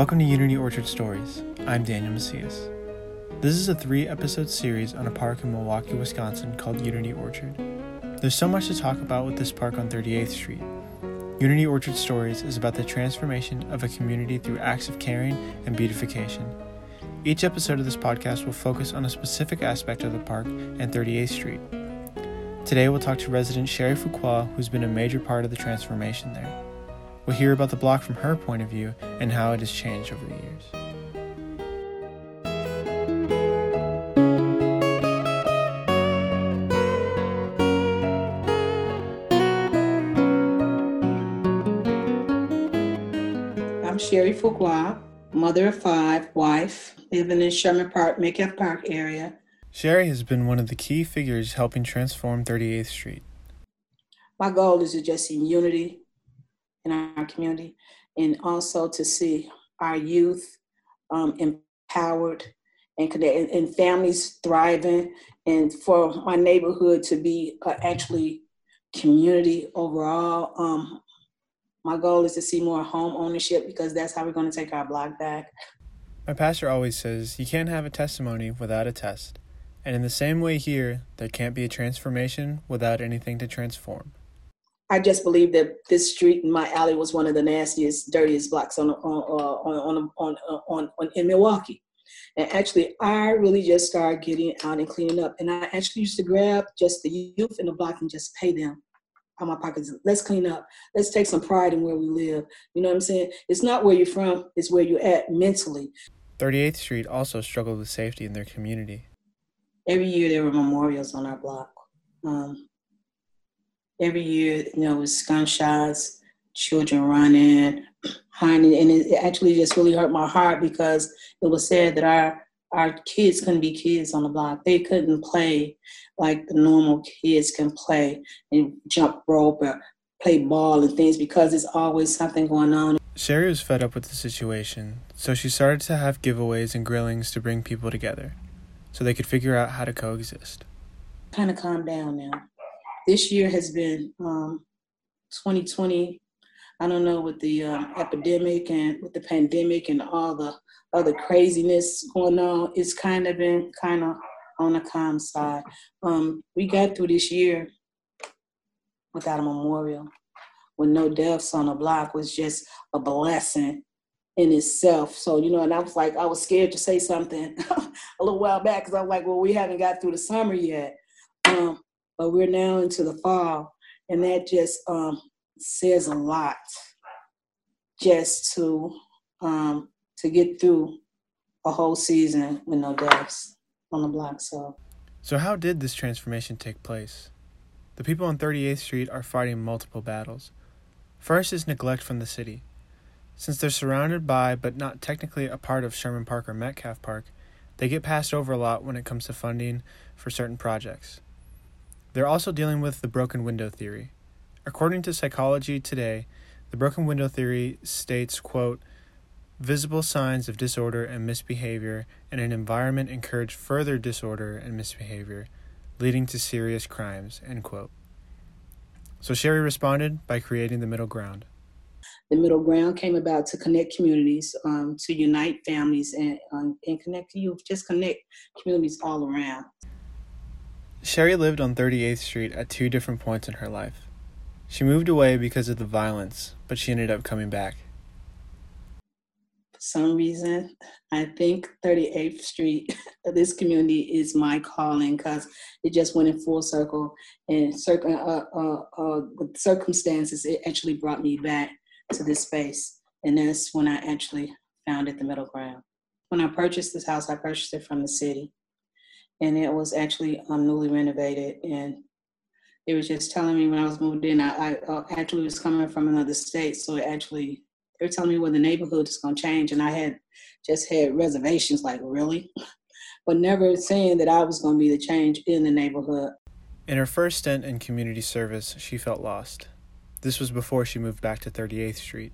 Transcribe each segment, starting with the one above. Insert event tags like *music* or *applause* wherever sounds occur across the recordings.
Welcome to Unity Orchard Stories. I'm Daniel Macias. This is a three episode series on a park in Milwaukee, Wisconsin called Unity Orchard. There's so much to talk about with this park on 38th Street. Unity Orchard Stories is about the transformation of a community through acts of caring and beautification. Each episode of this podcast will focus on a specific aspect of the park and 38th Street. Today we'll talk to resident Sherry Fuqua, who's been a major part of the transformation there. We'll hear about the block from her point of view and how it has changed over the years. I'm Sherry Fuqua, mother of five, wife, living in Sherman Park, Metcalf Park area. Sherry has been one of the key figures helping transform 38th Street. My goal is to just see unity in our community and also to see our youth um, empowered and, connect- and families thriving and for my neighborhood to be uh, actually community overall. Um, my goal is to see more home ownership because that's how we're going to take our block back. My pastor always says you can't have a testimony without a test. And in the same way here, there can't be a transformation without anything to transform. I just believe that this street in my alley was one of the nastiest, dirtiest blocks on on on on on, on, on in Milwaukee. And actually, I really just started getting out and cleaning up. And I actually used to grab just the youth in the block and just pay them out of my pockets. Let's clean up. Let's take some pride in where we live. You know what I'm saying? It's not where you're from, it's where you're at mentally. 38th Street also struggled with safety in their community. Every year there were memorials on our block. Um, every year, you know, it was gunshots, children running, hiding, and it actually just really hurt my heart because it was said that our our kids couldn't be kids on the block. They couldn't play like the normal kids can play and jump rope or play ball and things because there's always something going on. Sherry was fed up with the situation, so she started to have giveaways and grillings to bring people together so they could figure out how to coexist. Kind of calm down now. This year has been um, 2020. I don't know with the um, epidemic and with the pandemic and all the other craziness going on. It's kind of been kind of on the calm side. Um, we got through this year without a memorial, with no deaths on the block was just a blessing in itself. So, you know, and I was like, I was scared to say something *laughs* a little while back because I'm like, well, we haven't got through the summer yet. Um, but we're now into the fall. And that just um, says a lot just to um, to get through a whole season with no deaths on the block. So, so how did this transformation take place? The people on 38th Street are fighting multiple battles. First is neglect from the city. Since they're surrounded by, but not technically a part of Sherman Park or Metcalf Park, they get passed over a lot when it comes to funding for certain projects. They're also dealing with the broken window theory. According to Psychology Today, the broken window theory states, quote, visible signs of disorder and misbehavior in an environment encourage further disorder and misbehavior, leading to serious crimes, end quote. So Sherry responded by creating the middle ground. The middle ground came about to connect communities, um, to unite families, and, um, and connect youth, just connect communities all around. Sherry lived on 38th Street at two different points in her life. She moved away because of the violence, but she ended up coming back. For some reason, I think 38th Street, *laughs* this community is my calling because it just went in full circle. And circ- uh, uh, uh, with circumstances, it actually brought me back to this space. And that's when I actually founded the middle ground. When I purchased this house, I purchased it from the city and it was actually um, newly renovated. And they was just telling me when I was moved in, I, I uh, actually was coming from another state, so it actually they were telling me when the neighborhood is going to change, and I had just had reservations, like really, *laughs* but never saying that I was going to be the change in the neighborhood. In her first stint in community service, she felt lost. This was before she moved back to 38th Street.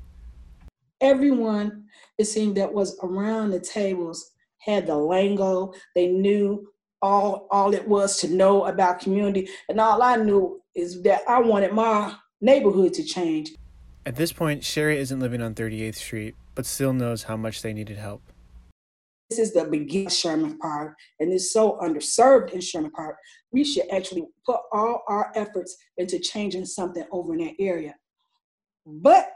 Everyone, it seemed, that was around the tables had the lingo. They knew all all it was to know about community and all i knew is that i wanted my neighborhood to change At this point, Sherry isn't living on 38th Street, but still knows how much they needed help. This is the beginning of Sherman Park, and it's so underserved in Sherman Park. We should actually put all our efforts into changing something over in that area. But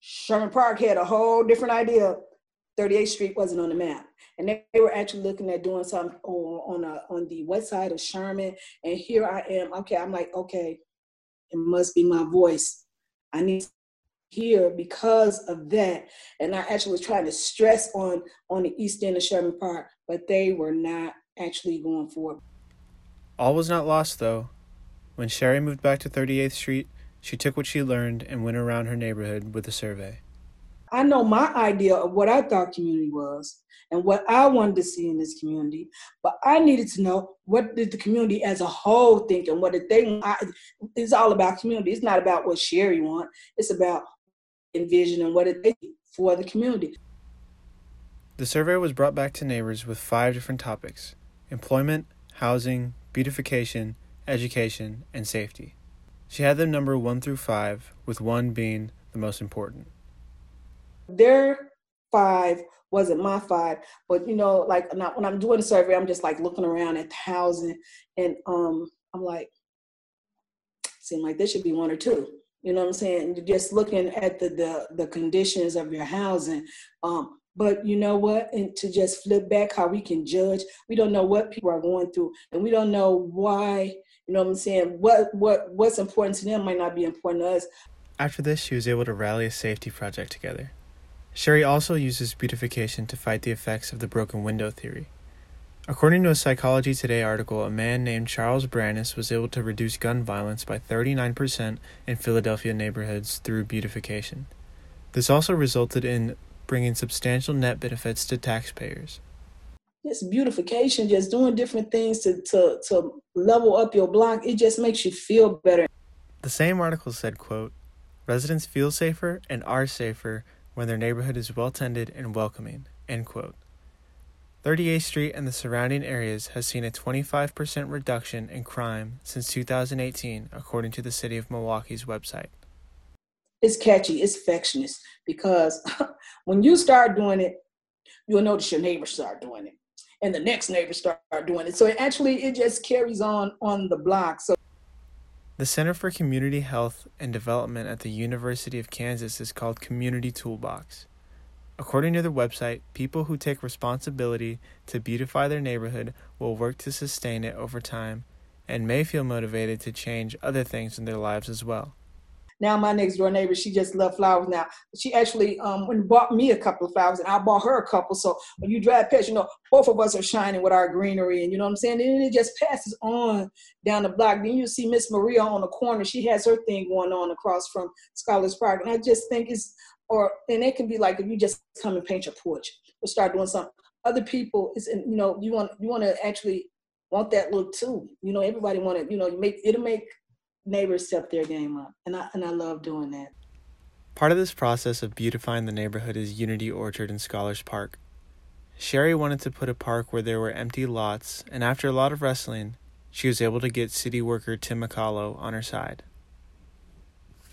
Sherman Park had a whole different idea. 38th Street wasn't on the map. And they, they were actually looking at doing something on, on, a, on the west side of Sherman. And here I am. Okay, I'm like, okay, it must be my voice. I need here because of that. And I actually was trying to stress on on the east end of Sherman Park, but they were not actually going for it. All was not lost though. When Sherry moved back to 38th Street, she took what she learned and went around her neighborhood with a survey. I know my idea of what I thought community was and what I wanted to see in this community, but I needed to know what did the community as a whole think and what did they want. It's all about community. It's not about what Sherry want. It's about envision and what did they for the community. The survey was brought back to neighbors with five different topics employment, housing, beautification, education, and safety. She had them number one through five, with one being the most important. Their five wasn't my five, but you know, like not, when I'm doing the survey, I'm just like looking around at the housing, and um, I'm like, seem like there should be one or two. You know what I'm saying? You're Just looking at the the, the conditions of your housing. Um, but you know what? And to just flip back how we can judge, we don't know what people are going through, and we don't know why. You know what I'm saying? What what what's important to them might not be important to us. After this, she was able to rally a safety project together. Sherry also uses beautification to fight the effects of the broken window theory. According to a Psychology Today article, a man named Charles Branas was able to reduce gun violence by 39% in Philadelphia neighborhoods through beautification. This also resulted in bringing substantial net benefits to taxpayers. Just beautification, just doing different things to, to, to level up your block, it just makes you feel better. The same article said, quote, residents feel safer and are safer when their neighborhood is well tended and welcoming, end quote. 38th Street and the surrounding areas has seen a 25% reduction in crime since 2018, according to the City of Milwaukee's website. It's catchy, it's affectionate because *laughs* when you start doing it, you'll notice your neighbors start doing it, and the next neighbor start doing it. So it actually it just carries on on the block. So the Center for Community Health and Development at the University of Kansas is called Community Toolbox. According to their website, people who take responsibility to beautify their neighborhood will work to sustain it over time and may feel motivated to change other things in their lives as well. Now my next door neighbor, she just loved flowers. Now she actually um bought me a couple of flowers, and I bought her a couple. So when you drive past, you know both of us are shining with our greenery, and you know what I'm saying. And it just passes on down the block. Then you see Miss Maria on the corner; she has her thing going on across from Scholars Park, and I just think it's or and it can be like if you just come and paint your porch or start doing something. Other people is you know you want you want to actually want that look too. You know everybody want to you know make it'll make neighbors step their game up, and I and I love doing that. Part of this process of beautifying the neighborhood is Unity Orchard and Scholars Park. Sherry wanted to put a park where there were empty lots, and after a lot of wrestling, she was able to get city worker Tim McCallow on her side.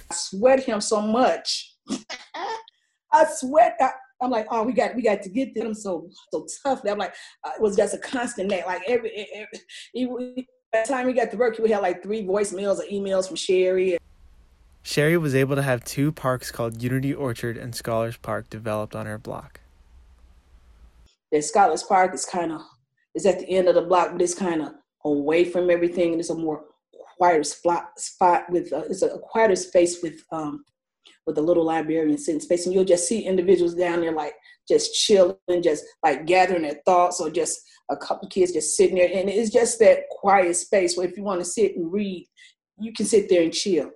I sweat him so much *laughs* I sweat. I, am like, oh, we got we got to get them so so tough. That I'm like, uh, it was just a constant net. Like every, every he, by the time we got to work, we had like three voicemails or emails from Sherry. Sherry was able to have two parks called Unity Orchard and Scholars Park developed on her block. The Scholars Park is kind of is at the end of the block, but it's kind of away from everything, and it's a more quieter spot spot with uh, it's a quieter space with um, with a little librarian sitting space, and you'll just see individuals down there like just chilling, just like gathering their thoughts, or just a couple kids just sitting there, and it's just that quiet space where if you want to sit and read, you can sit there and chill.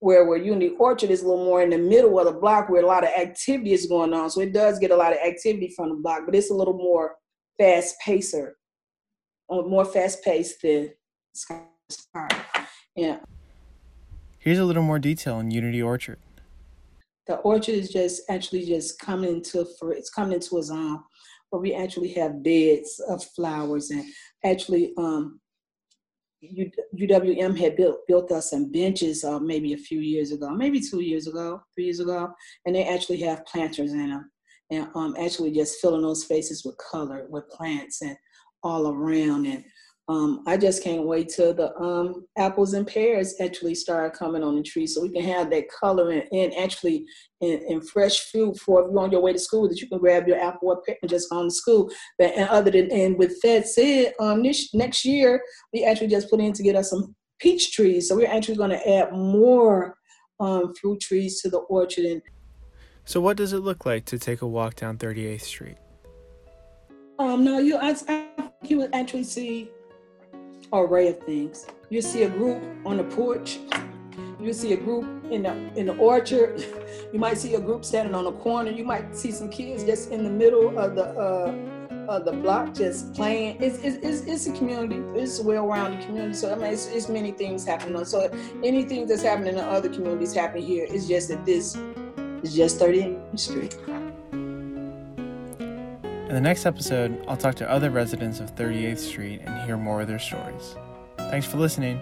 Where where Unity Orchard is a little more in the middle of the block where a lot of activity is going on, so it does get a lot of activity from the block, but it's a little more fast pacer, more fast paced than Sky Yeah. Here's a little more detail on Unity Orchard the orchard is just actually just coming into for it's coming into a zone where we actually have beds of flowers and actually um UWM had built built us some benches uh, maybe a few years ago, maybe two years ago, three years ago, and they actually have planters in them, and um, actually just filling those spaces with color, with plants, and all around. And um, I just can't wait till the um, apples and pears actually start coming on the tree so we can have that color and, and actually in, fresh fruit for if you're on your way to school that you can grab your apple or pear and just go to school. But and other than and with that said, um, this next year we actually just put in to get us some peach trees. So we're actually going to add more um, fruit trees to the orchard. And so, what does it look like to take a walk down 38th Street? Um, no, you I, I you would actually see array of things. You see a group on the porch. You see a group in the in the orchard. *laughs* You might see a group standing on a corner. You might see some kids just in the middle of the uh, of the block just playing. It's it's, it's, a community. It's a well-rounded community. So I mean, it's, it's many things happening. So anything that's happening in other communities happening here. It's just that this is just 30th Street. In the next episode, I'll talk to other residents of 38th Street and hear more of their stories. Thanks for listening.